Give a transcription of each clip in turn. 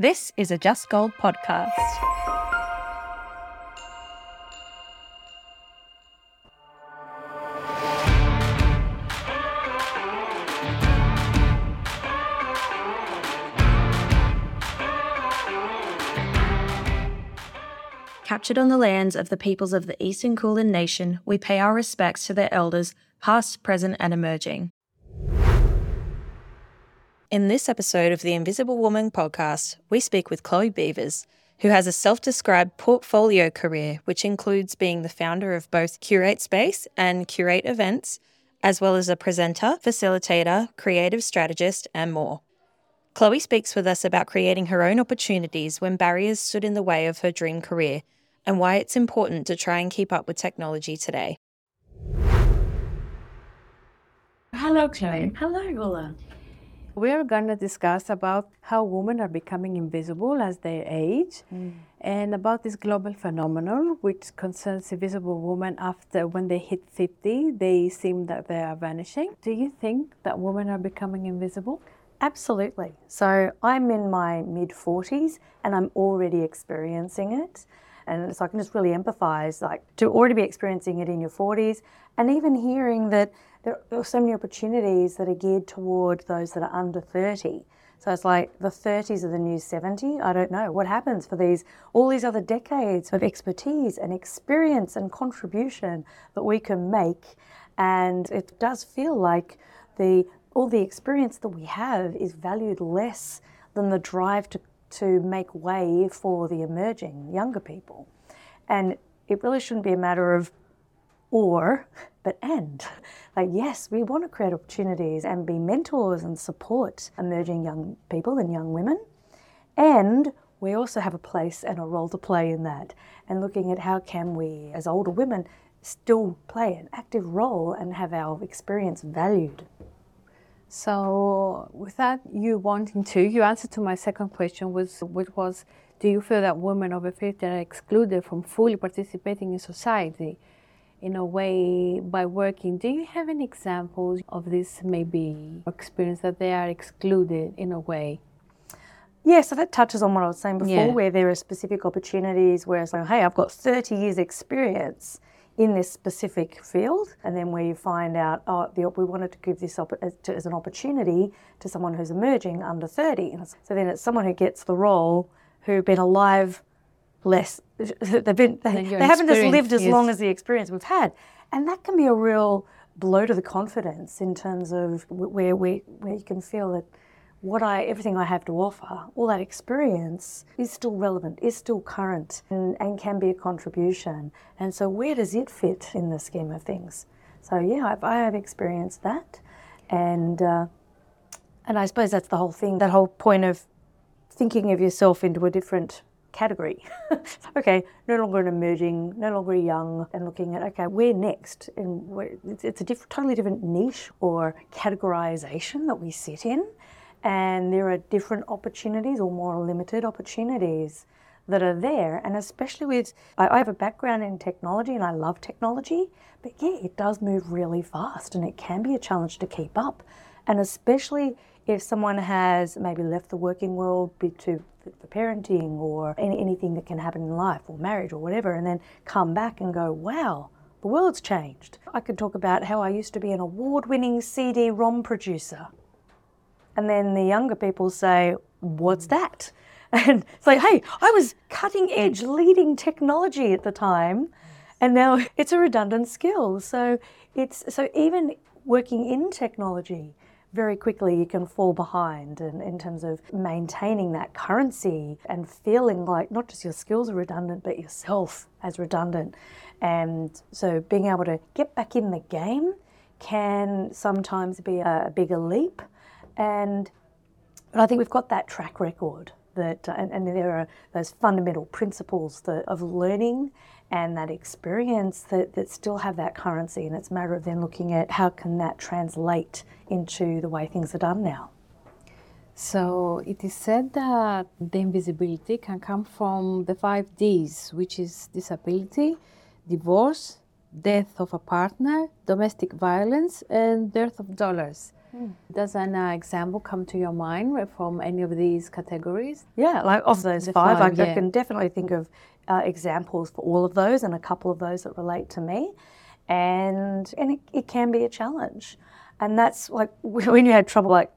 This is a Just Gold podcast. Captured on the lands of the peoples of the Eastern Kulin Nation, we pay our respects to their elders, past, present, and emerging. In this episode of the Invisible Woman podcast, we speak with Chloe Beevers, who has a self described portfolio career, which includes being the founder of both Curate Space and Curate Events, as well as a presenter, facilitator, creative strategist, and more. Chloe speaks with us about creating her own opportunities when barriers stood in the way of her dream career and why it's important to try and keep up with technology today. Hello, Chloe. Hello, Voula. We're going to discuss about how women are becoming invisible as they age mm. and about this global phenomenon which concerns invisible women after when they hit 50, they seem that they are vanishing. Do you think that women are becoming invisible? Absolutely. So I'm in my mid 40s and I'm already experiencing it. And so I can just really empathize, like, to already be experiencing it in your 40s and even hearing that there are so many opportunities that are geared toward those that are under 30. So it's like the 30s are the new 70. I don't know what happens for these all these other decades of expertise and experience and contribution that we can make. And it does feel like the all the experience that we have is valued less than the drive to, to make way for the emerging younger people. And it really shouldn't be a matter of or, but and. Like, yes, we want to create opportunities and be mentors and support emerging young people and young women. And we also have a place and a role to play in that. And looking at how can we, as older women, still play an active role and have our experience valued. So, without you wanting to, your answer to my second question was, which was, do you feel that women over 50 are excluded from fully participating in society? in a way by working. Do you have any examples of this maybe experience that they are excluded in a way? Yeah, so that touches on what I was saying before, yeah. where there are specific opportunities where it's like, hey, I've got 30 years' experience in this specific field, and then where you find out, oh, the, we wanted to give this op- as, to, as, an opportunity to someone who's emerging under 30. So then it's someone who gets the role who've been alive less. They've been they, they haven't just lived as yes. long as the experience we've had, and that can be a real blow to the confidence in terms of where we where you can feel that what I everything I have to offer, all that experience is still relevant, is still current, and, and can be a contribution. And so, where does it fit in the scheme of things? So, yeah, I've, I have experienced that, and uh, and I suppose that's the whole thing. That whole point of thinking of yourself into a different category. okay, no longer an emerging, no longer young, and looking at okay, where next? And where, it's, it's a diff- totally different niche or categorization that we sit in, and there are different opportunities or more limited opportunities that are there. And especially with, I, have a background in technology and I love technology, but yeah, it does move really fast and it can be a challenge to keep up. And especially if someone has maybe left the working world to for parenting or any, anything that can happen in life or marriage or whatever, and then come back and go, wow, the world's changed. I could talk about how I used to be an award winning CD ROM producer. And then the younger people say, what's that? And it's like, hey, I was cutting edge, leading technology at the time, and now it's a redundant skill. So it's so even working in technology, very quickly you can fall behind in, in terms of maintaining that currency and feeling like not just your skills are redundant, but yourself as redundant. And so being able to get back in the game can sometimes be a bigger leap. And but I think we've got that track record that, uh, and, and there are those fundamental principles that, of learning and that experience that, that still have that currency. And it's a matter of then looking at how can that translate into the way things are done now. So it is said that the invisibility can come from the five D's, which is disability, divorce, death of a partner, domestic violence, and dearth of dollars. Mm. Does an uh, example come to your mind from any of these categories? Yeah, like of those the five, five I, yeah. I, can definitely think of uh, examples for all of those and a couple of those that relate to me. And, and it, it can be a challenge. And that's like when you had trouble, like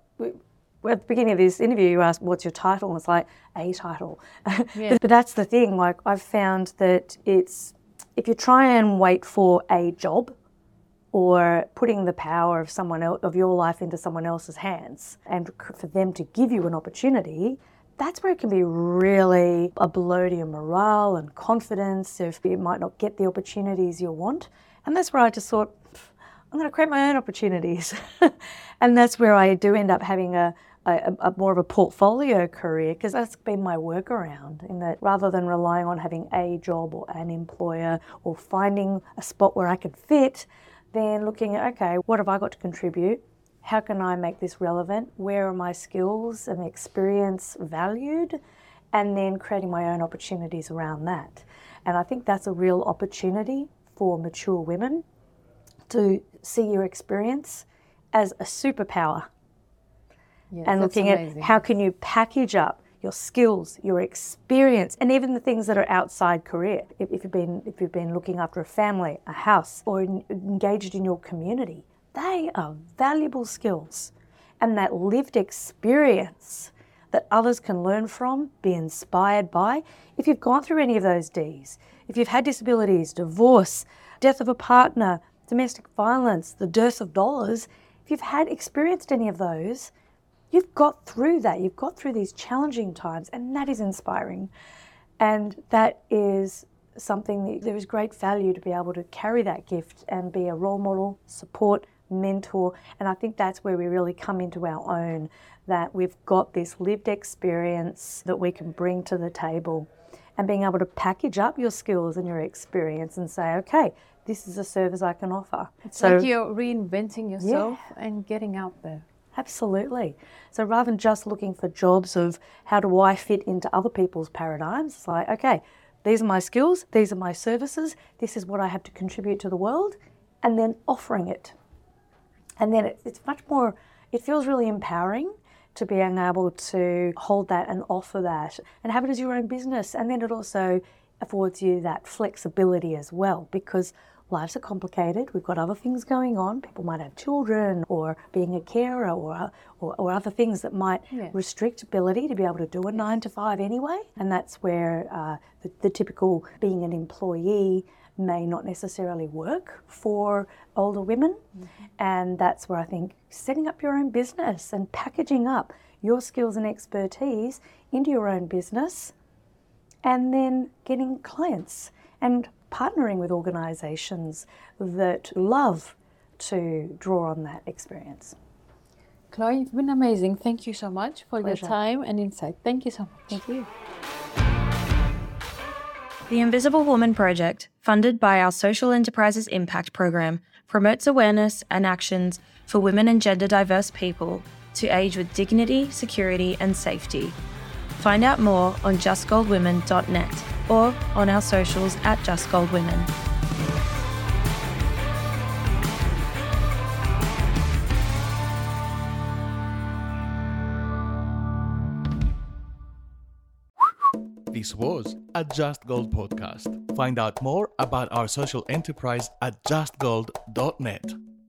at the beginning of this interview, you asked, What's your title? And it's like, A title. Yeah. but, but that's the thing. Like, I've found that it's, if you try and wait for a job or putting the power of someone else, of your life into someone else's hands and for them to give you an opportunity, that's where it can be really a blow to your morale and confidence if you might not get the opportunities you want. And that's where I just thought, I'm going to create my own opportunities. and that's where I do end up having a, a, a more of a portfolio career because that's been my workaround in that rather than relying on having a job or an employer or finding a spot where I could fit, then looking at, okay, what have I got to contribute? How can I make this relevant? Where are my skills and experience valued? And then creating my own opportunities around that. And I think that's a real opportunity for mature women to see your experience as a superpower. Yes, and looking amazing. at how can you package up your skills, your experience, and even the things that are outside career. If, if, you've been if you've been looking after a family, a house, or in, engaged in your community, they are valuable skills, and that lived experience that others can learn from, be inspired by. If you've gone through any of those D's, if you've had disabilities, divorce, death of a partner, domestic violence, the dearth of dollars, if you've had experienced any of those, you've got through that. You've got through these challenging times, and that is inspiring. And that is something that there is great value to be able to carry that gift and be a role model, support, mentor. And I think that's where we really come into our own that we've got this lived experience that we can bring to the table and being able to package up your skills and your experience and say, okay, this is a service I can offer. It's so, like you're reinventing yourself yeah. and getting out there. Absolutely. So rather than just looking for jobs of how do I fit into other people's paradigms, it's like, okay, these are my skills, these are my services, this is what I have to contribute to the world, and then offering it. And then it's much more, it feels really empowering to being able to hold that and offer that and have it as your own business. And then it also affords you that flexibility as well because lives are complicated. We've got other things going on. People might have children or being a carer or, or, or other things that might yeah. restrict ability to be able to do a nine to five anyway. And that's where uh, the, the typical being an employee may not necessarily work for older women. Mm-hmm. And that's where I think setting up your own business and packaging up your skills and expertise into your own business and then getting clients and partnering with organisations that love to draw on that experience. Chloe, you've been amazing. Thank you so much for Pleasure. your time and insight. Thank you so much. Thank you. The Invisible Woman Project, funded by our Social Enterprises Impact Program, promotes awareness and actions for women and gender diverse people to age with dignity, security, and safety. Find out more on justgoldwomen.net or on our socials at Just Gold Women. This was a Just Gold podcast. Find out more about our social enterprise at justgold.net.